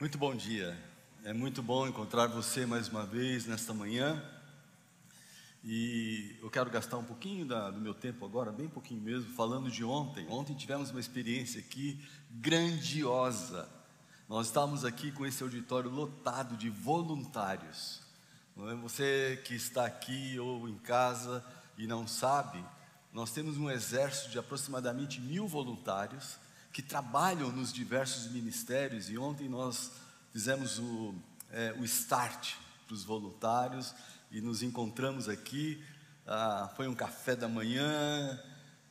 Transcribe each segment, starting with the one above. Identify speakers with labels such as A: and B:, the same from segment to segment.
A: Muito bom dia. É muito bom encontrar você mais uma vez nesta manhã. E eu quero gastar um pouquinho da, do meu tempo agora, bem pouquinho mesmo, falando de ontem. Ontem tivemos uma experiência aqui grandiosa. Nós estávamos aqui com esse auditório lotado de voluntários. É? Você que está aqui ou em casa e não sabe, nós temos um exército de aproximadamente mil voluntários que trabalham nos diversos ministérios, e ontem nós fizemos o, é, o start para os voluntários e nos encontramos aqui. Ah, foi um café da manhã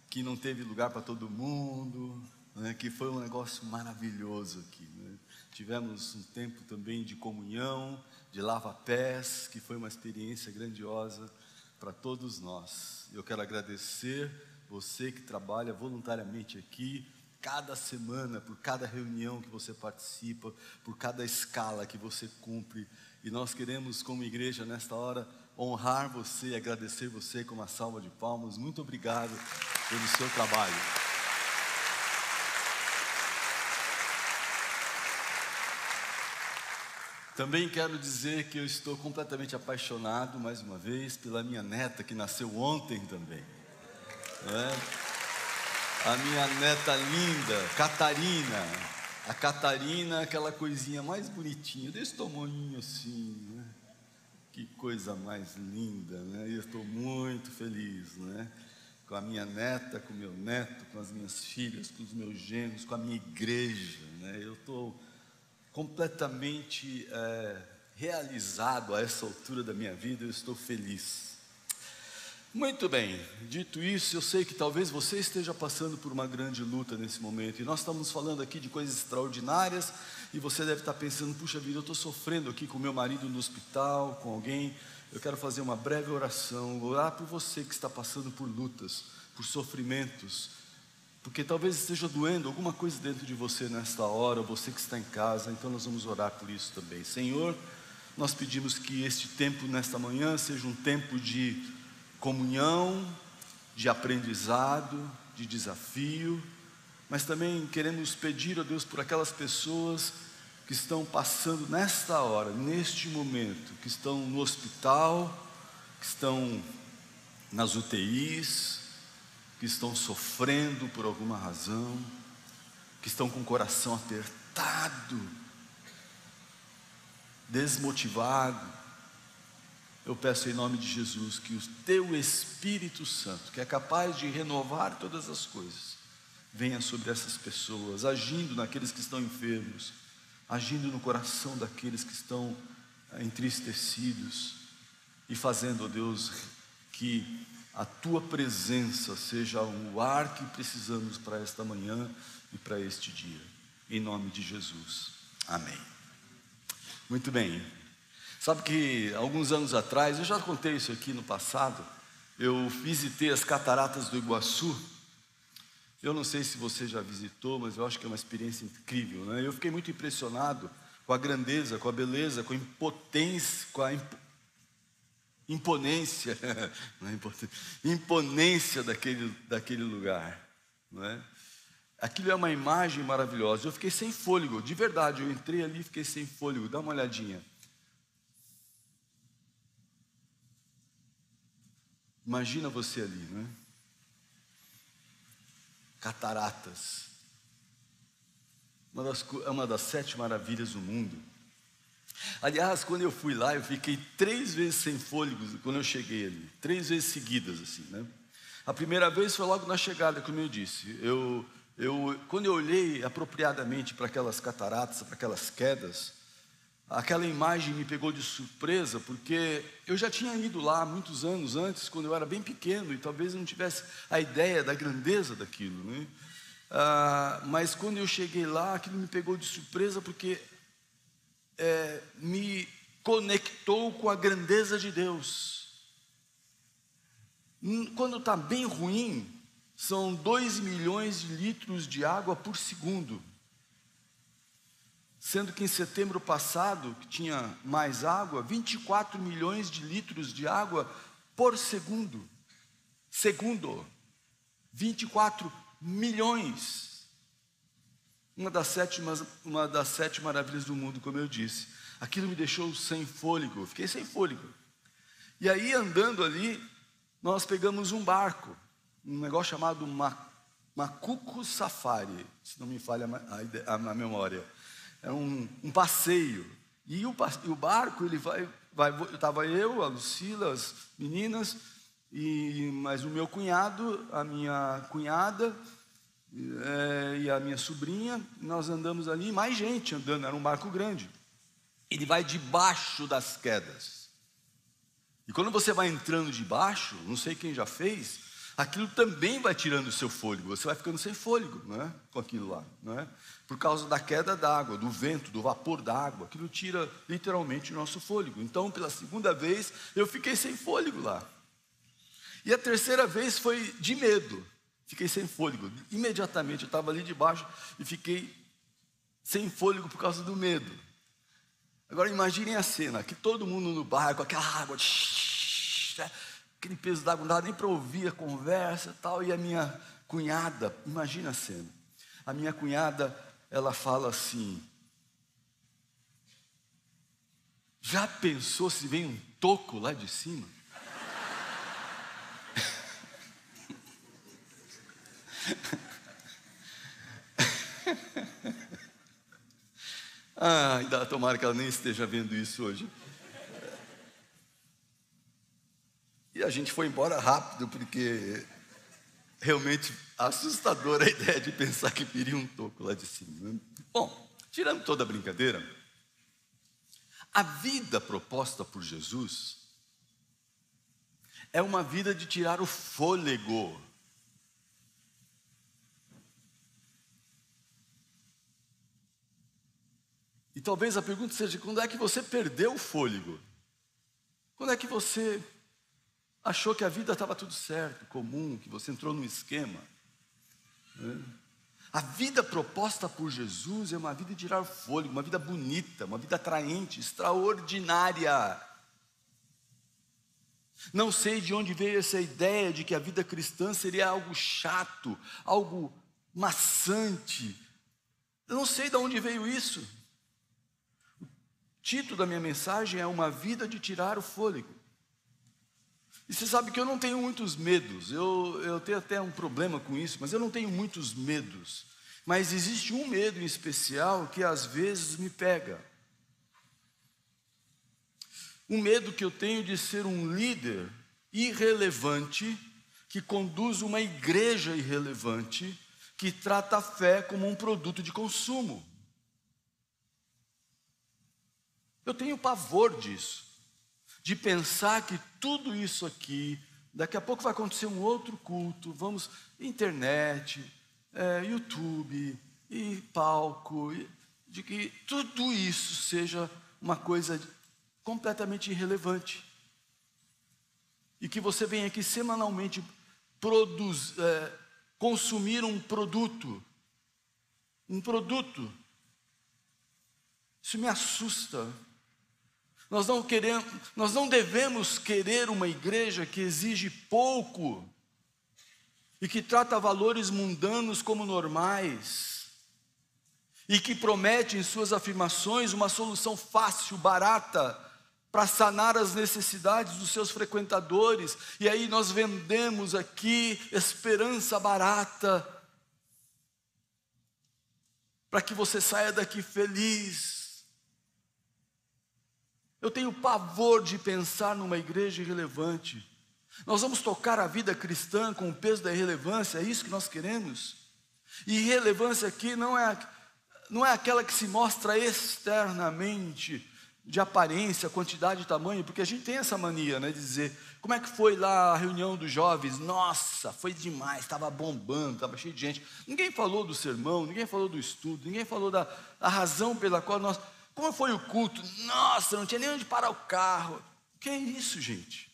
A: que não teve lugar para todo mundo, né, que foi um negócio maravilhoso aqui. Né? Tivemos um tempo também de comunhão, de lava-pés, que foi uma experiência grandiosa para todos nós. Eu quero agradecer você que trabalha voluntariamente aqui cada semana, por cada reunião que você participa, por cada escala que você cumpre. E nós queremos, como igreja, nesta hora, honrar você, agradecer você com uma salva de palmas. Muito obrigado pelo seu trabalho. Também quero dizer que eu estou completamente apaixonado, mais uma vez, pela minha neta que nasceu ontem também. É? A minha neta linda, Catarina. A Catarina, aquela coisinha mais bonitinha, desse tamanho assim, né? Que coisa mais linda, né? E eu estou muito feliz, né? Com a minha neta, com meu neto, com as minhas filhas, com os meus genros, com a minha igreja, né? Eu estou completamente é, realizado a essa altura da minha vida, eu estou feliz. Muito bem, dito isso, eu sei que talvez você esteja passando por uma grande luta nesse momento, e nós estamos falando aqui de coisas extraordinárias, e você deve estar pensando: puxa vida, eu estou sofrendo aqui com meu marido no hospital, com alguém. Eu quero fazer uma breve oração, orar por você que está passando por lutas, por sofrimentos, porque talvez esteja doendo alguma coisa dentro de você nesta hora, você que está em casa, então nós vamos orar por isso também. Senhor, nós pedimos que este tempo nesta manhã seja um tempo de comunhão, de aprendizado, de desafio, mas também queremos pedir a Deus por aquelas pessoas que estão passando nesta hora, neste momento, que estão no hospital, que estão nas UTIs, que estão sofrendo por alguma razão, que estão com o coração apertado, desmotivado, eu peço em nome de Jesus que o teu Espírito Santo, que é capaz de renovar todas as coisas, venha sobre essas pessoas, agindo naqueles que estão enfermos, agindo no coração daqueles que estão eh, entristecidos e fazendo, ó Deus, que a tua presença seja o ar que precisamos para esta manhã e para este dia. Em nome de Jesus. Amém. Muito bem. Sabe que alguns anos atrás, eu já contei isso aqui no passado, eu visitei as cataratas do Iguaçu. Eu não sei se você já visitou, mas eu acho que é uma experiência incrível. Né? Eu fiquei muito impressionado com a grandeza, com a beleza, com a impotência, com a imp... imponência, é imponência daquele, daquele lugar. Não é? Aquilo é uma imagem maravilhosa. Eu fiquei sem fôlego, de verdade. Eu entrei ali e fiquei sem fôlego. Dá uma olhadinha. Imagina você ali, não é? Cataratas. Uma das, é uma das sete maravilhas do mundo. Aliás, quando eu fui lá, eu fiquei três vezes sem fôlego quando eu cheguei ali. Três vezes seguidas, assim, né? A primeira vez foi logo na chegada, como eu disse. Eu, eu, quando eu olhei apropriadamente para aquelas cataratas, para aquelas quedas, Aquela imagem me pegou de surpresa, porque eu já tinha ido lá muitos anos antes, quando eu era bem pequeno, e talvez eu não tivesse a ideia da grandeza daquilo. Né? Ah, mas quando eu cheguei lá, aquilo me pegou de surpresa, porque é, me conectou com a grandeza de Deus. Hum, quando está bem ruim, são 2 milhões de litros de água por segundo. Sendo que em setembro passado, que tinha mais água, 24 milhões de litros de água por segundo. Segundo, 24 milhões. uma das, sete, uma das sete maravilhas do mundo, como eu disse. Aquilo me deixou sem fôlego, fiquei sem fôlego. E aí, andando ali, nós pegamos um barco, um negócio chamado Macuco Safari, se não me falha a, a, a memória. É um, um passeio. E o, e o, barco, ele vai, vai estava eu, a Lucila, as meninas, e mas o meu cunhado, a minha cunhada é, e a minha sobrinha, nós andamos ali, mais gente andando, era um barco grande. Ele vai debaixo das quedas. E quando você vai entrando debaixo, não sei quem já fez, aquilo também vai tirando o seu fôlego, você vai ficando sem fôlego, não é? Com aquilo lá, não é? Por causa da queda d'água, do vento, do vapor d'água, aquilo tira literalmente o nosso fôlego. Então, pela segunda vez, eu fiquei sem fôlego lá. E a terceira vez foi de medo. Fiquei sem fôlego. Imediatamente eu estava ali debaixo e fiquei sem fôlego por causa do medo. Agora imaginem a cena, que todo mundo no barco, aquela água, aquele peso d'água, não dava nem para ouvir a conversa tal, e a minha cunhada, imagina a cena. A minha cunhada, ela fala assim: Já pensou se vem um toco lá de cima? ah, ainda tomara que ela nem esteja vendo isso hoje. E a gente foi embora rápido, porque realmente assustadora a ideia de pensar que viria um toco lá de cima. Né? Bom, tirando toda a brincadeira, a vida proposta por Jesus é uma vida de tirar o fôlego E talvez a pergunta seja: quando é que você perdeu o fôlego? Quando é que você achou que a vida estava tudo certo, comum, que você entrou num esquema? Né? A vida proposta por Jesus é uma vida de tirar o fôlego, uma vida bonita, uma vida atraente, extraordinária. Não sei de onde veio essa ideia de que a vida cristã seria algo chato, algo maçante. Eu não sei de onde veio isso título da minha mensagem é Uma Vida de Tirar o Fôlego. E você sabe que eu não tenho muitos medos, eu, eu tenho até um problema com isso, mas eu não tenho muitos medos. Mas existe um medo em especial que às vezes me pega. Um medo que eu tenho de ser um líder irrelevante, que conduz uma igreja irrelevante, que trata a fé como um produto de consumo. Eu tenho pavor disso, de pensar que tudo isso aqui, daqui a pouco vai acontecer um outro culto, vamos, internet, é, YouTube e palco, de que tudo isso seja uma coisa completamente irrelevante. E que você vem aqui semanalmente produz, é, consumir um produto, um produto. Isso me assusta. Nós não queremos, nós não devemos querer uma igreja que exige pouco e que trata valores mundanos como normais e que promete em suas afirmações uma solução fácil, barata para sanar as necessidades dos seus frequentadores. E aí nós vendemos aqui esperança barata para que você saia daqui feliz eu tenho pavor de pensar numa igreja irrelevante. Nós vamos tocar a vida cristã com o peso da irrelevância, é isso que nós queremos? E irrelevância aqui não é, não é aquela que se mostra externamente, de aparência, quantidade e tamanho, porque a gente tem essa mania né, de dizer: como é que foi lá a reunião dos jovens? Nossa, foi demais, estava bombando, estava cheio de gente. Ninguém falou do sermão, ninguém falou do estudo, ninguém falou da, razão pela qual nós como foi o culto? Nossa, não tinha nem onde parar o carro. O que é isso, gente?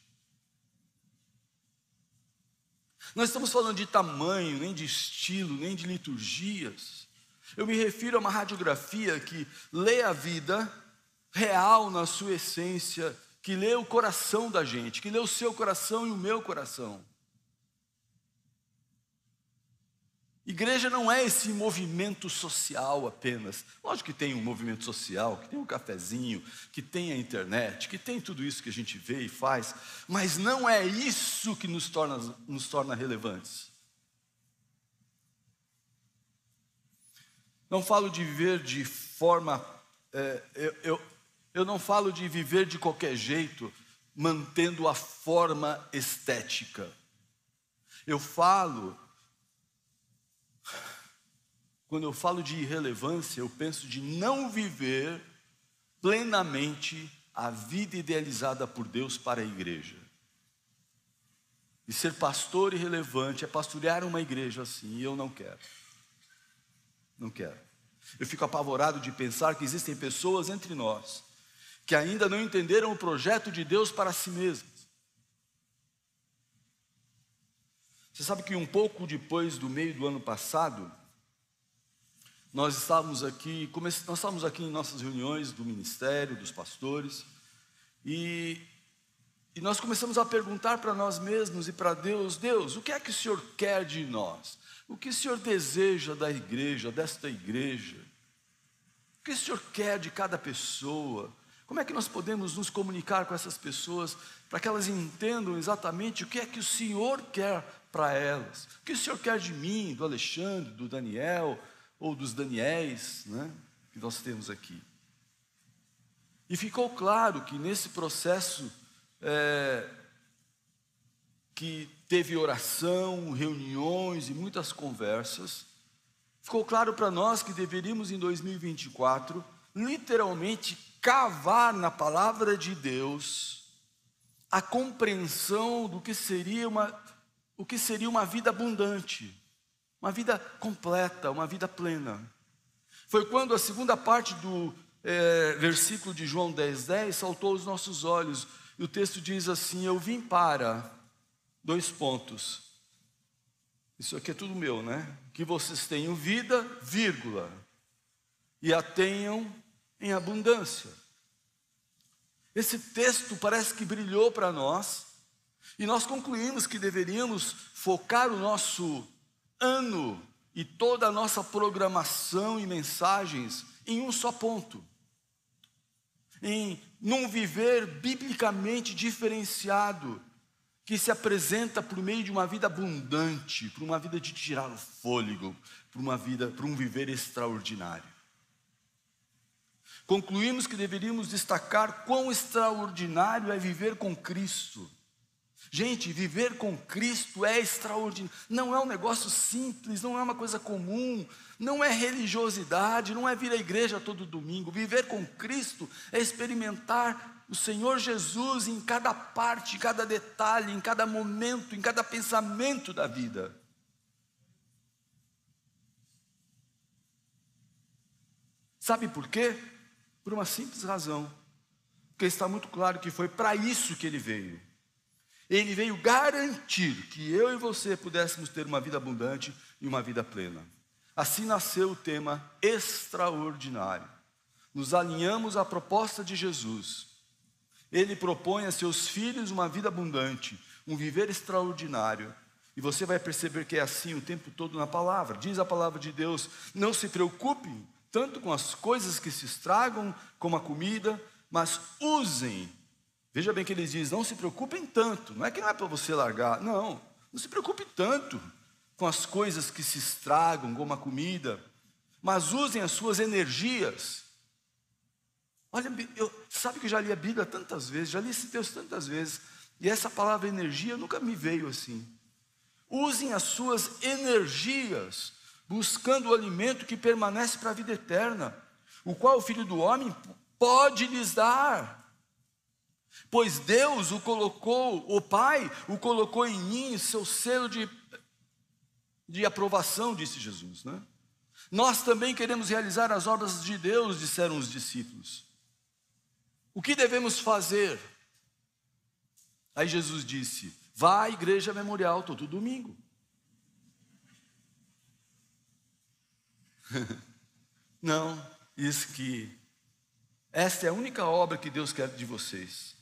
A: Nós estamos falando de tamanho, nem de estilo, nem de liturgias. Eu me refiro a uma radiografia que lê a vida real na sua essência, que lê o coração da gente, que lê o seu coração e o meu coração. Igreja não é esse movimento social apenas. Lógico que tem um movimento social, que tem um cafezinho, que tem a internet, que tem tudo isso que a gente vê e faz, mas não é isso que nos torna, nos torna relevantes. Não falo de viver de forma. É, eu, eu, eu não falo de viver de qualquer jeito, mantendo a forma estética. Eu falo quando eu falo de irrelevância, eu penso de não viver plenamente a vida idealizada por Deus para a igreja. E ser pastor irrelevante é pastorear uma igreja assim, e eu não quero. Não quero. Eu fico apavorado de pensar que existem pessoas entre nós que ainda não entenderam o projeto de Deus para si mesmas. Você sabe que um pouco depois do meio do ano passado, nós estávamos aqui, nós estávamos aqui em nossas reuniões do ministério, dos pastores, e, e nós começamos a perguntar para nós mesmos e para Deus: Deus, o que é que o Senhor quer de nós? O que o Senhor deseja da igreja, desta igreja? O que o Senhor quer de cada pessoa? Como é que nós podemos nos comunicar com essas pessoas para que elas entendam exatamente o que é que o Senhor quer para elas? O que o Senhor quer de mim, do Alexandre, do Daniel, ou dos Daniéis, né, que nós temos aqui. E ficou claro que nesse processo é, que teve oração, reuniões e muitas conversas, ficou claro para nós que deveríamos em 2024 literalmente cavar na palavra de Deus a compreensão do que seria uma o que seria uma vida abundante uma vida completa, uma vida plena. Foi quando a segunda parte do é, versículo de João 10, 10 saltou aos nossos olhos. E o texto diz assim: Eu vim para, dois pontos. Isso aqui é tudo meu, né? Que vocês tenham vida, vírgula, e a tenham em abundância. Esse texto parece que brilhou para nós, e nós concluímos que deveríamos focar o nosso ano e toda a nossa programação e mensagens em um só ponto. Em num viver biblicamente diferenciado, que se apresenta por meio de uma vida abundante, por uma vida de tirar o fôlego, por uma vida, por um viver extraordinário. Concluímos que deveríamos destacar quão extraordinário é viver com Cristo Gente, viver com Cristo é extraordinário. Não é um negócio simples, não é uma coisa comum, não é religiosidade, não é vir à igreja todo domingo. Viver com Cristo é experimentar o Senhor Jesus em cada parte, em cada detalhe, em cada momento, em cada pensamento da vida. Sabe por quê? Por uma simples razão. Porque está muito claro que foi para isso que ele veio ele veio garantir que eu e você pudéssemos ter uma vida abundante e uma vida plena. Assim nasceu o tema extraordinário. Nos alinhamos à proposta de Jesus. Ele propõe a seus filhos uma vida abundante, um viver extraordinário. E você vai perceber que é assim o tempo todo na palavra. Diz a palavra de Deus: não se preocupe tanto com as coisas que se estragam, como a comida, mas usem Veja bem que ele diz: não se preocupem tanto, não é que não é para você largar, não, não se preocupe tanto com as coisas que se estragam, como a comida, mas usem as suas energias. Olha, eu, sabe que eu já li a Bíblia tantas vezes, já li esse texto tantas vezes, e essa palavra energia nunca me veio assim. Usem as suas energias, buscando o alimento que permanece para a vida eterna, o qual o Filho do Homem pode lhes dar. Pois Deus o colocou, o Pai o colocou em mim, seu selo de, de aprovação, disse Jesus. Né? Nós também queremos realizar as obras de Deus, disseram os discípulos. O que devemos fazer? Aí Jesus disse: Vá à igreja memorial todo domingo. Não, isso que esta é a única obra que Deus quer de vocês.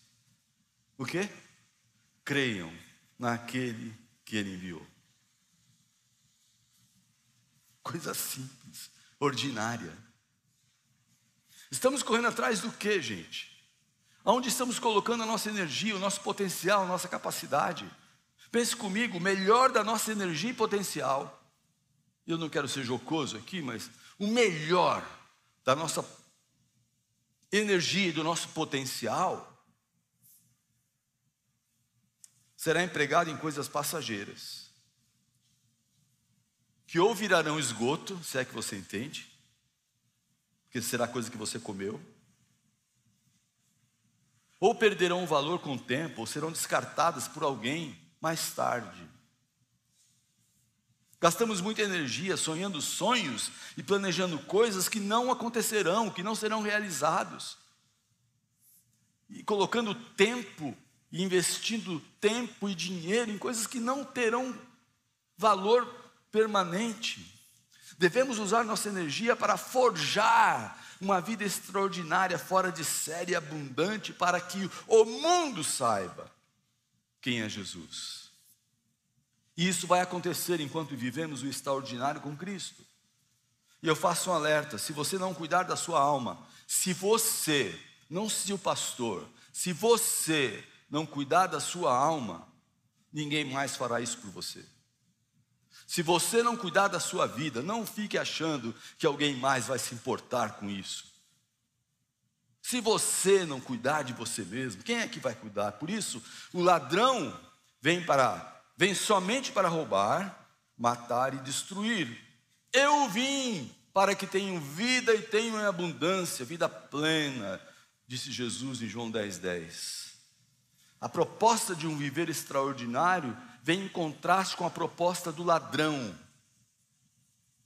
A: O quê? Creiam naquele que ele enviou. Coisa simples, ordinária. Estamos correndo atrás do que, gente? Aonde estamos colocando a nossa energia, o nosso potencial, a nossa capacidade? Pense comigo, o melhor da nossa energia e potencial. Eu não quero ser jocoso aqui, mas o melhor da nossa energia e do nosso potencial será empregado em coisas passageiras, que ou virarão esgoto, se é que você entende, porque será coisa que você comeu, ou perderão o valor com o tempo, ou serão descartadas por alguém mais tarde. Gastamos muita energia sonhando sonhos e planejando coisas que não acontecerão, que não serão realizados. E colocando tempo investindo tempo e dinheiro em coisas que não terão valor permanente. Devemos usar nossa energia para forjar uma vida extraordinária, fora de série, abundante, para que o mundo saiba quem é Jesus. E isso vai acontecer enquanto vivemos o extraordinário com Cristo. E eu faço um alerta: se você não cuidar da sua alma, se você, não se o pastor, se você não cuidar da sua alma, ninguém mais fará isso por você. Se você não cuidar da sua vida, não fique achando que alguém mais vai se importar com isso. Se você não cuidar de você mesmo, quem é que vai cuidar? Por isso, o ladrão vem para vem somente para roubar, matar e destruir. Eu vim para que tenham vida e tenham em abundância, vida plena, disse Jesus em João 10:10. 10. A proposta de um viver extraordinário vem em contraste com a proposta do ladrão.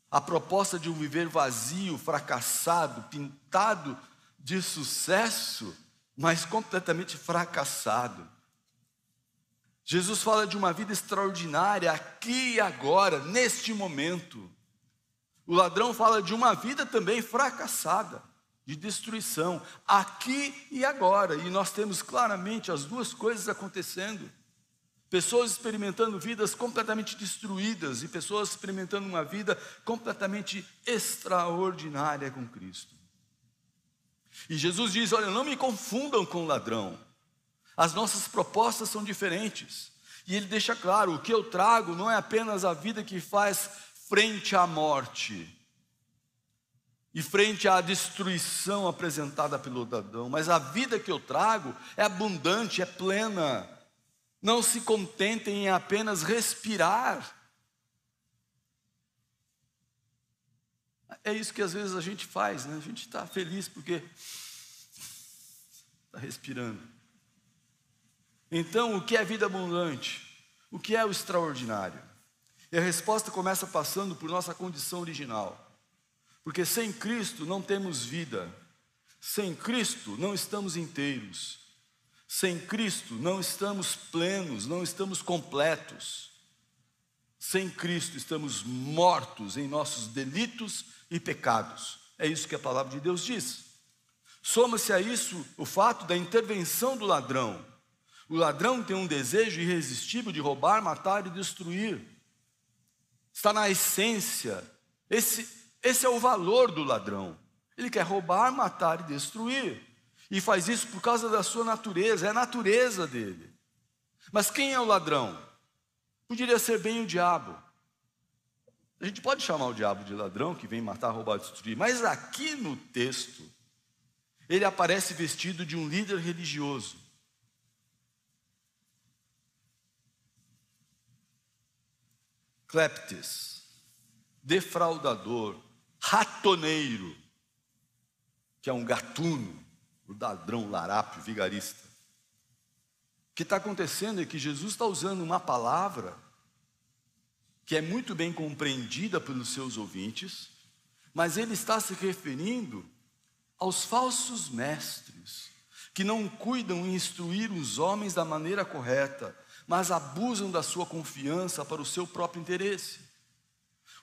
A: A proposta de um viver vazio, fracassado, pintado de sucesso, mas completamente fracassado. Jesus fala de uma vida extraordinária aqui e agora, neste momento. O ladrão fala de uma vida também fracassada, de destruição, aqui e agora. E nós temos claramente as duas coisas acontecendo. Pessoas experimentando vidas completamente destruídas e pessoas experimentando uma vida completamente extraordinária com Cristo. E Jesus diz: Olha, não me confundam com o ladrão, as nossas propostas são diferentes. E ele deixa claro: o que eu trago não é apenas a vida que faz frente à morte e frente à destruição apresentada pelo ladrão, mas a vida que eu trago é abundante, é plena não se contentem em apenas respirar. É isso que às vezes a gente faz, né? A gente está feliz porque está respirando. Então, o que é vida abundante? O que é o extraordinário? E a resposta começa passando por nossa condição original. Porque sem Cristo não temos vida. Sem Cristo não estamos inteiros. Sem Cristo não estamos plenos, não estamos completos. Sem Cristo estamos mortos em nossos delitos e pecados. É isso que a palavra de Deus diz. Soma-se a isso o fato da intervenção do ladrão. O ladrão tem um desejo irresistível de roubar, matar e destruir. Está na essência. Esse, esse é o valor do ladrão. Ele quer roubar, matar e destruir. E faz isso por causa da sua natureza, é a natureza dele. Mas quem é o ladrão? Poderia ser bem o diabo. A gente pode chamar o diabo de ladrão, que vem matar, roubar, destruir, mas aqui no texto, ele aparece vestido de um líder religioso. Cleptes, defraudador, ratoneiro, que é um gatuno o ladrão, larápio, vigarista. O que está acontecendo é que Jesus está usando uma palavra que é muito bem compreendida pelos seus ouvintes, mas ele está se referindo aos falsos mestres, que não cuidam em instruir os homens da maneira correta, mas abusam da sua confiança para o seu próprio interesse.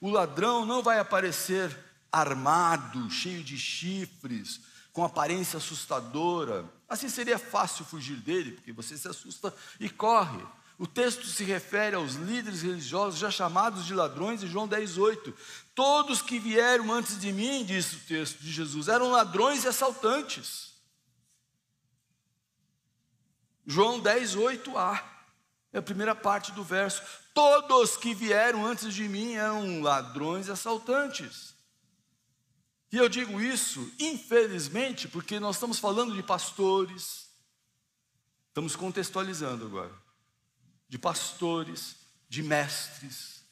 A: O ladrão não vai aparecer armado, cheio de chifres, com aparência assustadora. Assim seria fácil fugir dele, porque você se assusta e corre. O texto se refere aos líderes religiosos já chamados de ladrões em João 10:8. Todos que vieram antes de mim, disse o texto de Jesus, eram ladrões e assaltantes. João 10:8a. É a primeira parte do verso. Todos que vieram antes de mim eram ladrões e assaltantes. E eu digo isso, infelizmente, porque nós estamos falando de pastores, estamos contextualizando agora, de pastores, de mestres,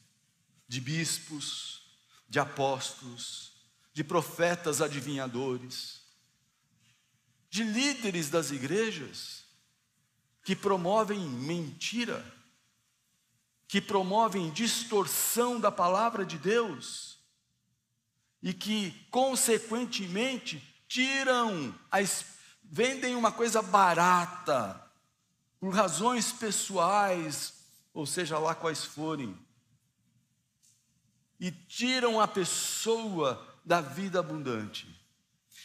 A: de bispos, de apóstolos, de profetas adivinhadores, de líderes das igrejas que promovem mentira, que promovem distorção da palavra de Deus e que, consequentemente, tiram, vendem uma coisa barata, por razões pessoais, ou seja lá quais forem, e tiram a pessoa da vida abundante.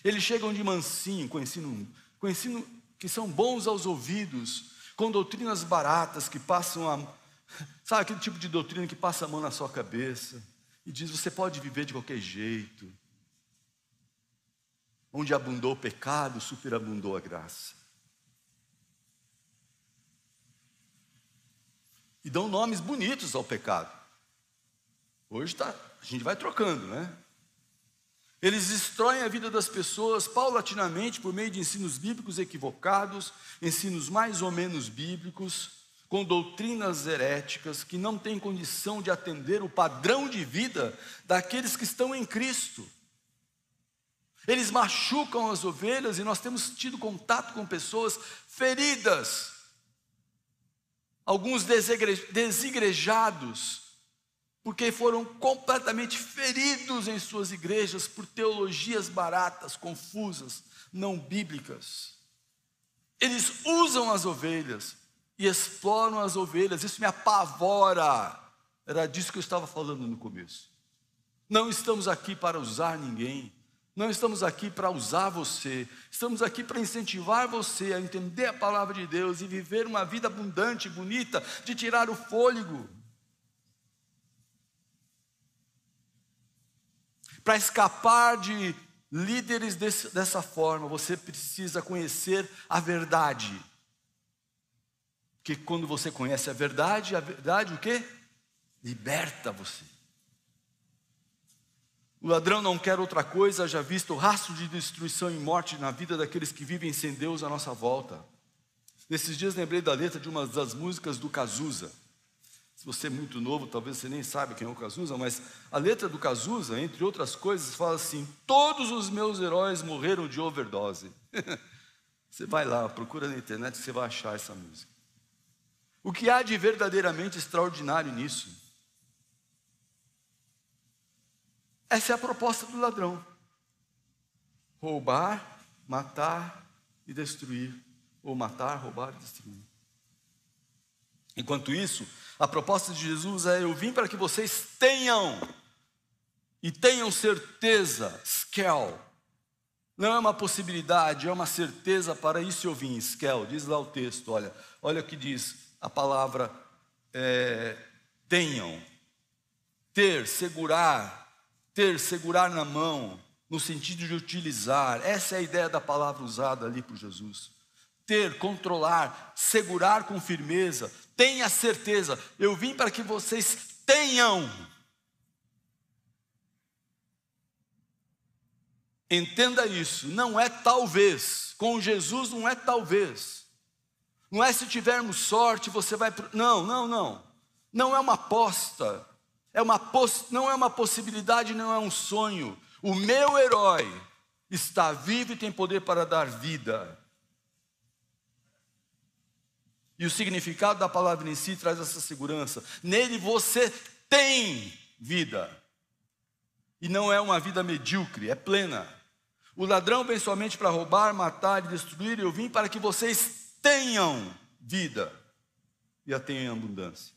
A: Eles chegam de mansinho, com ensino, com ensino que são bons aos ouvidos, com doutrinas baratas que passam a. Sabe aquele tipo de doutrina que passa a mão na sua cabeça e diz: você pode viver de qualquer jeito. Onde abundou o pecado, superabundou a graça. E dão nomes bonitos ao pecado. Hoje tá, a gente vai trocando, né? Eles destroem a vida das pessoas paulatinamente por meio de ensinos bíblicos equivocados, ensinos mais ou menos bíblicos, com doutrinas heréticas que não têm condição de atender o padrão de vida daqueles que estão em Cristo. Eles machucam as ovelhas e nós temos tido contato com pessoas feridas, alguns desigrejados, porque foram completamente feridos em suas igrejas por teologias baratas, confusas, não bíblicas. Eles usam as ovelhas e exploram as ovelhas, isso me apavora. Era disso que eu estava falando no começo. Não estamos aqui para usar ninguém, não estamos aqui para usar você, estamos aqui para incentivar você a entender a palavra de Deus e viver uma vida abundante, bonita, de tirar o fôlego. Para escapar de líderes desse, dessa forma, você precisa conhecer a verdade. Porque quando você conhece a verdade, a verdade o que? Liberta você. O ladrão não quer outra coisa, já visto o rastro de destruição e morte na vida daqueles que vivem sem Deus à nossa volta. Nesses dias lembrei da letra de uma das músicas do Cazuza. Se você é muito novo, talvez você nem saiba quem é o Cazuza, mas a letra do Cazuza, entre outras coisas, fala assim: Todos os meus heróis morreram de overdose. você vai lá, procura na internet, você vai achar essa música. O que há de verdadeiramente extraordinário nisso? Essa é a proposta do ladrão: roubar, matar e destruir, ou matar, roubar e destruir. Enquanto isso, a proposta de Jesus é: eu vim para que vocês tenham, e tenham certeza, skel. Não é uma possibilidade, é uma certeza para isso eu vim, skel. Diz lá o texto, olha, olha o que diz: a palavra é, tenham, ter, segurar, ter, segurar na mão, no sentido de utilizar, essa é a ideia da palavra usada ali por Jesus. Ter, controlar, segurar com firmeza, tenha certeza, eu vim para que vocês tenham. Entenda isso, não é talvez, com Jesus não é talvez. Não é se tivermos sorte, você vai. Não, não, não. Não é uma aposta. É uma. Não é uma possibilidade, não é um sonho. O meu herói está vivo e tem poder para dar vida. E o significado da palavra em si traz essa segurança. Nele você tem vida. E não é uma vida medíocre, é plena. O ladrão vem somente para roubar, matar e destruir. Eu vim para que vocês tenham vida e a tenham em abundância.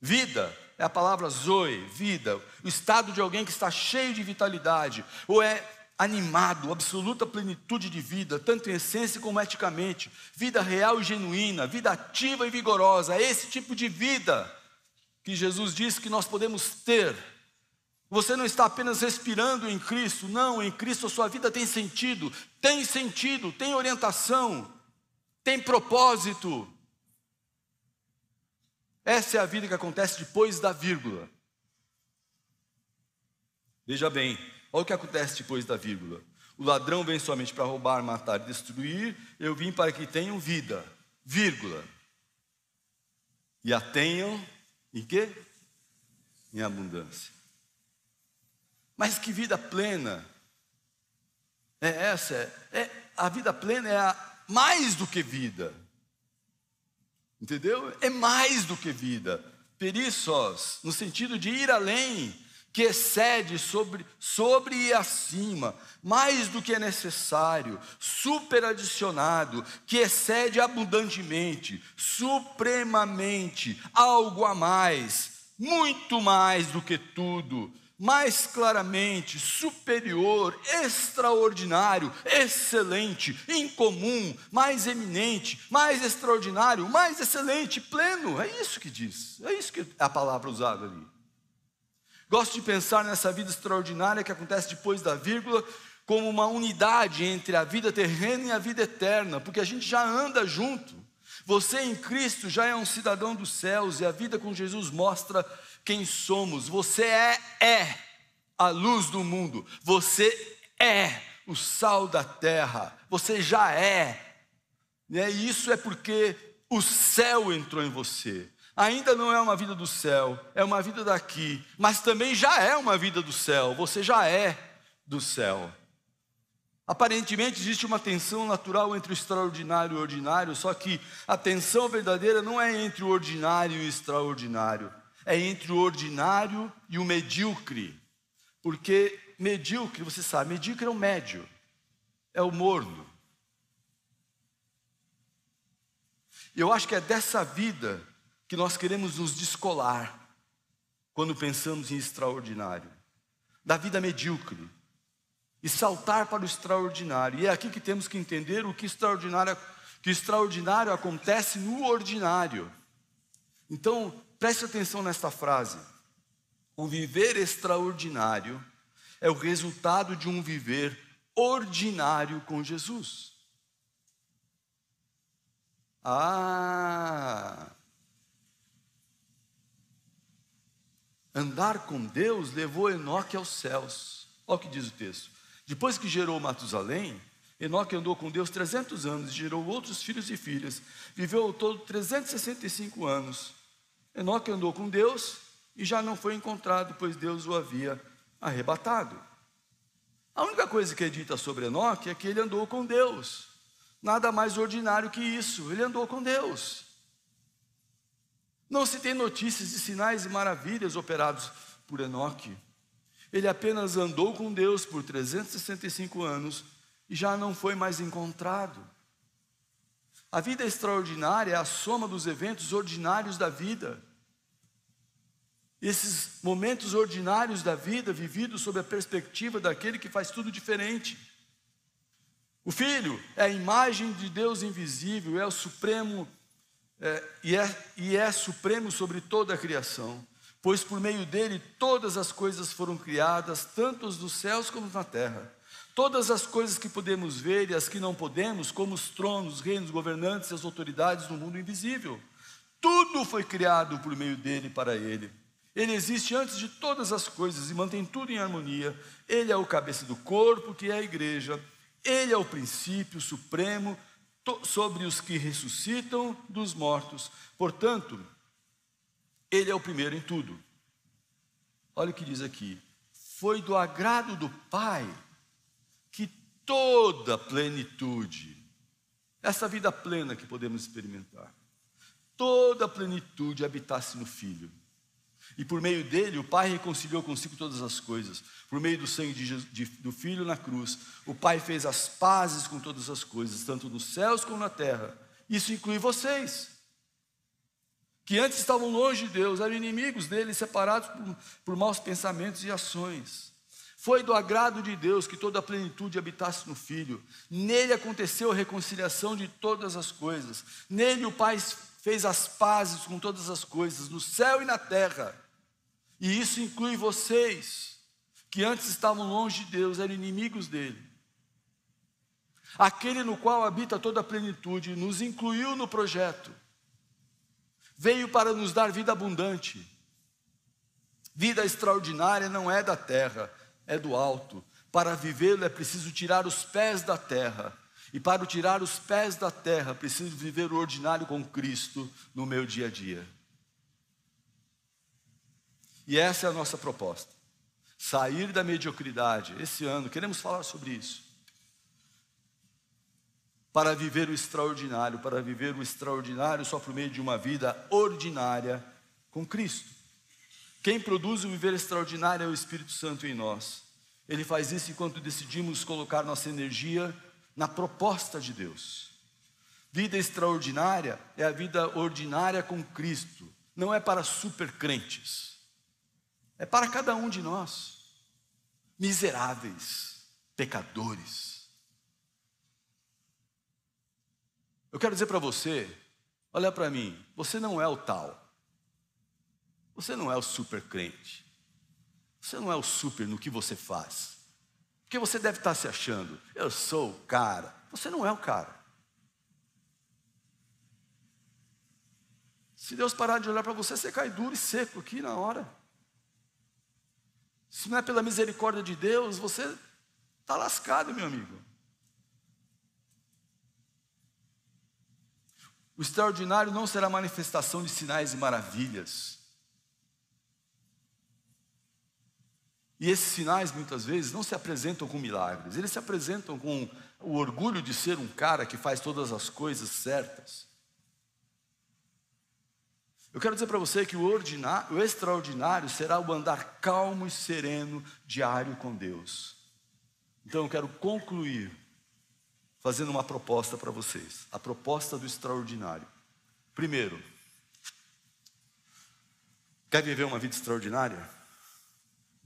A: Vida é a palavra zoe, vida, o estado de alguém que está cheio de vitalidade, ou é animado, absoluta plenitude de vida, tanto em essência como eticamente, vida real e genuína, vida ativa e vigorosa, é esse tipo de vida que Jesus disse que nós podemos ter. Você não está apenas respirando em Cristo, não, em Cristo a sua vida tem sentido, tem sentido, tem orientação, tem propósito. Essa é a vida que acontece depois da vírgula. Veja bem, olha o que acontece depois da vírgula. O ladrão vem somente para roubar, matar e destruir. Eu vim para que tenham vida, vírgula. E a tenham em quê? Em abundância. Mas que vida plena é essa? É, a vida plena é a, mais do que vida. Entendeu? É mais do que vida. Perissos, no sentido de ir além, que excede sobre, sobre e acima, mais do que é necessário, superadicionado, que excede abundantemente, supremamente, algo a mais, muito mais do que tudo mais claramente, superior, extraordinário, excelente, incomum, mais eminente, mais extraordinário, mais excelente, pleno. É isso que diz, é isso que é a palavra usada ali. Gosto de pensar nessa vida extraordinária que acontece depois da vírgula, como uma unidade entre a vida terrena e a vida eterna, porque a gente já anda junto. Você em Cristo já é um cidadão dos céus e a vida com Jesus mostra quem somos. Você é, é a luz do mundo. Você é o sal da terra. Você já é. E isso é porque o céu entrou em você. Ainda não é uma vida do céu, é uma vida daqui, mas também já é uma vida do céu. Você já é do céu. Aparentemente existe uma tensão natural entre o extraordinário e o ordinário, só que a tensão verdadeira não é entre o ordinário e o extraordinário é entre o ordinário e o medíocre. Porque medíocre, você sabe, medíocre é o médio, é o morno. Eu acho que é dessa vida que nós queremos nos descolar quando pensamos em extraordinário, da vida medíocre, e saltar para o extraordinário. E é aqui que temos que entender o que extraordinário, que extraordinário acontece no ordinário. Então, Preste atenção nesta frase. O viver extraordinário é o resultado de um viver ordinário com Jesus. Ah! Andar com Deus levou Enoque aos céus. Olha o que diz o texto. Depois que gerou Matusalém, Enoque andou com Deus 300 anos, gerou outros filhos e filhas, viveu ao todo 365 anos. Enoque andou com Deus e já não foi encontrado, pois Deus o havia arrebatado. A única coisa que é dita sobre Enoque é que ele andou com Deus. Nada mais ordinário que isso, ele andou com Deus. Não se tem notícias de sinais e maravilhas operados por Enoque. Ele apenas andou com Deus por 365 anos e já não foi mais encontrado. A vida extraordinária é a soma dos eventos ordinários da vida esses momentos ordinários da vida vividos sob a perspectiva daquele que faz tudo diferente. O Filho é a imagem de Deus invisível, é o supremo é, e, é, e é supremo sobre toda a criação, pois por meio dele todas as coisas foram criadas, tanto os dos céus como na terra. Todas as coisas que podemos ver e as que não podemos, como os tronos, os reinos, governantes e as autoridades do mundo invisível. Tudo foi criado por meio dele e para ele. Ele existe antes de todas as coisas e mantém tudo em harmonia. Ele é o cabeça do corpo, que é a igreja. Ele é o princípio supremo sobre os que ressuscitam dos mortos. Portanto, ele é o primeiro em tudo. Olha o que diz aqui: Foi do agrado do Pai toda plenitude, essa vida plena que podemos experimentar, toda a plenitude habitasse no Filho e por meio dele, o Pai reconciliou consigo todas as coisas. Por meio do sangue de de, do Filho na cruz, o Pai fez as pazes com todas as coisas, tanto nos céus como na terra. Isso inclui vocês, que antes estavam longe de Deus, eram inimigos dele, separados por, por maus pensamentos e ações. Foi do agrado de Deus que toda a plenitude habitasse no Filho. Nele aconteceu a reconciliação de todas as coisas. Nele o Pai fez as pazes com todas as coisas, no céu e na terra. E isso inclui vocês, que antes estavam longe de Deus, eram inimigos dele. Aquele no qual habita toda a plenitude, nos incluiu no projeto. Veio para nos dar vida abundante. Vida extraordinária não é da terra, é do alto. Para vivê-lo é preciso tirar os pés da terra. E para tirar os pés da terra, preciso viver o ordinário com Cristo no meu dia a dia. E essa é a nossa proposta. Sair da mediocridade. Esse ano, queremos falar sobre isso. Para viver o extraordinário, para viver o extraordinário só por meio de uma vida ordinária com Cristo. Quem produz o viver extraordinário é o Espírito Santo em nós. Ele faz isso enquanto decidimos colocar nossa energia na proposta de Deus. Vida extraordinária é a vida ordinária com Cristo, não é para supercrentes, é para cada um de nós, miseráveis, pecadores. Eu quero dizer para você, olha para mim, você não é o tal. Você não é o super crente. Você não é o super no que você faz. Porque você deve estar se achando, eu sou o cara. Você não é o cara. Se Deus parar de olhar para você, você cai duro e seco aqui na hora. Se não é pela misericórdia de Deus, você está lascado, meu amigo. O extraordinário não será manifestação de sinais e maravilhas. E esses sinais, muitas vezes, não se apresentam com milagres, eles se apresentam com o orgulho de ser um cara que faz todas as coisas certas. Eu quero dizer para você que o, ordinário, o extraordinário será o andar calmo e sereno diário com Deus. Então eu quero concluir fazendo uma proposta para vocês, a proposta do extraordinário. Primeiro, quer viver uma vida extraordinária?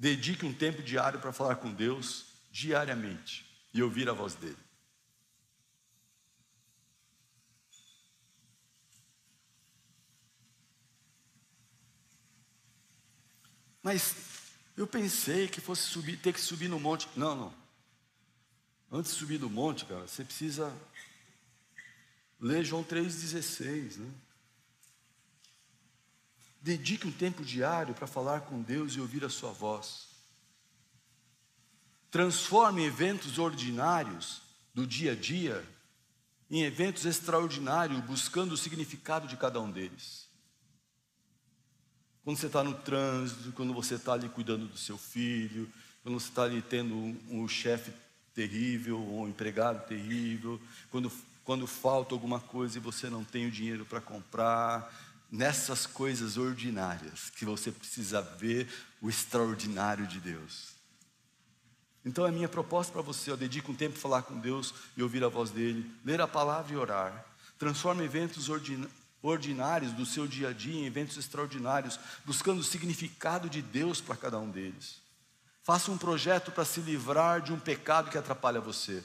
A: Dedique um tempo diário para falar com Deus diariamente e ouvir a voz dele. Mas eu pensei que fosse subir, ter que subir no monte. Não, não. Antes de subir no monte, cara, você precisa ler João 3,16, né? Dedique um tempo diário para falar com Deus e ouvir a sua voz. Transforme eventos ordinários do dia a dia em eventos extraordinários, buscando o significado de cada um deles. Quando você está no trânsito, quando você está ali cuidando do seu filho, quando você está ali tendo um, um chefe terrível, ou um empregado terrível, quando, quando falta alguma coisa e você não tem o dinheiro para comprar, nessas coisas ordinárias que você precisa ver o extraordinário de Deus. Então a minha proposta para você, eu dedico um tempo para falar com Deus e ouvir a voz dele, ler a palavra e orar. Transforme eventos ordinários do seu dia a dia em eventos extraordinários, buscando o significado de Deus para cada um deles. Faça um projeto para se livrar de um pecado que atrapalha você.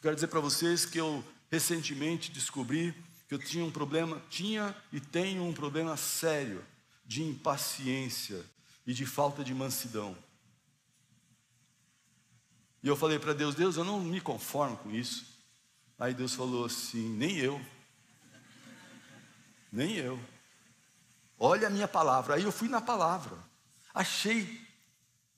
A: Quero dizer para vocês que eu recentemente descobri que eu tinha um problema, tinha e tenho um problema sério de impaciência e de falta de mansidão. E eu falei para Deus, Deus, eu não me conformo com isso. Aí Deus falou assim, nem eu. Nem eu. Olha a minha palavra. Aí eu fui na palavra. Achei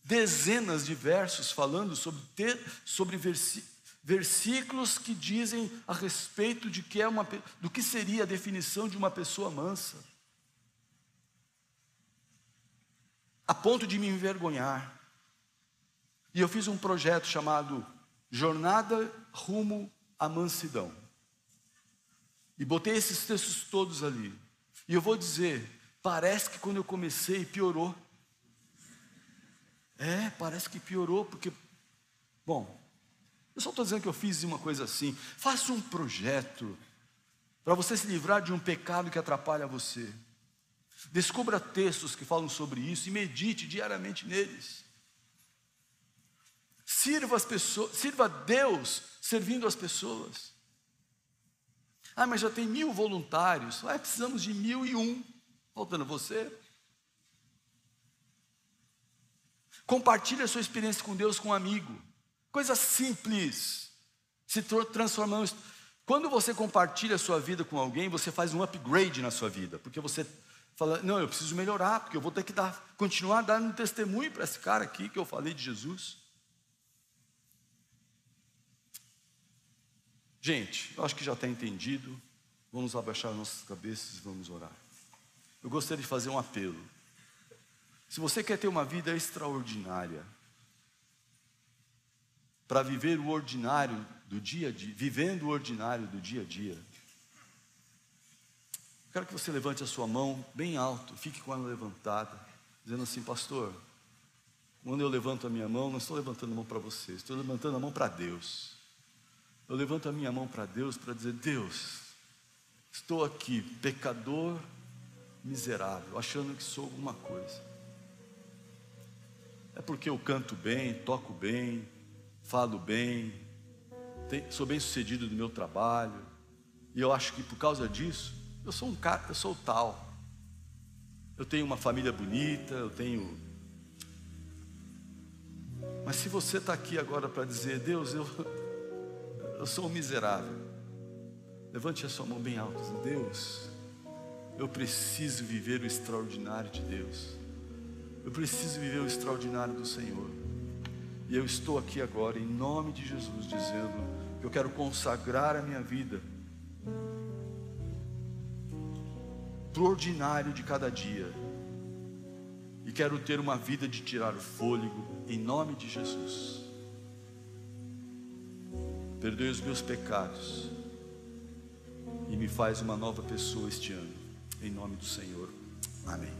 A: dezenas de versos falando sobre, ter, sobre versículos versículos que dizem a respeito de que é uma, do que seria a definição de uma pessoa mansa. A ponto de me envergonhar. E eu fiz um projeto chamado Jornada Rumo à Mansidão. E botei esses textos todos ali. E eu vou dizer, parece que quando eu comecei piorou. É, parece que piorou, porque, bom, eu só estou dizendo que eu fiz uma coisa assim. Faça um projeto para você se livrar de um pecado que atrapalha você. Descubra textos que falam sobre isso e medite diariamente neles. Sirva as pessoas, sirva Deus servindo as pessoas. Ah, mas já tem mil voluntários. Ah, precisamos de mil e um. Faltando você. Compartilhe a sua experiência com Deus com um amigo. Coisa simples. Se transformando. Quando você compartilha a sua vida com alguém, você faz um upgrade na sua vida, porque você fala, não, eu preciso melhorar, porque eu vou ter que dar, continuar dando testemunho para esse cara aqui que eu falei de Jesus. Gente, eu acho que já está entendido. Vamos abaixar nossas cabeças e vamos orar. Eu gostaria de fazer um apelo. Se você quer ter uma vida extraordinária, para viver o ordinário do dia a dia, vivendo o ordinário do dia a dia, quero que você levante a sua mão bem alto, fique com ela levantada, dizendo assim, pastor, quando eu levanto a minha mão, não estou levantando a mão para você, estou levantando a mão para Deus. Eu levanto a minha mão para Deus para dizer: Deus, estou aqui, pecador, miserável, achando que sou alguma coisa. É porque eu canto bem, toco bem, falo bem, sou bem sucedido no meu trabalho, e eu acho que por causa disso, eu sou um cara, eu sou tal. Eu tenho uma família bonita, eu tenho. Mas se você está aqui agora para dizer, Deus, eu, eu sou um miserável. Levante a sua mão bem alta. Deus, eu preciso viver o extraordinário de Deus. Eu preciso viver o extraordinário do Senhor. E eu estou aqui agora, em nome de Jesus, dizendo que eu quero consagrar a minha vida para o ordinário de cada dia. E quero ter uma vida de tirar o fôlego, em nome de Jesus. Perdoe os meus pecados e me faz uma nova pessoa este ano, em nome do Senhor. Amém.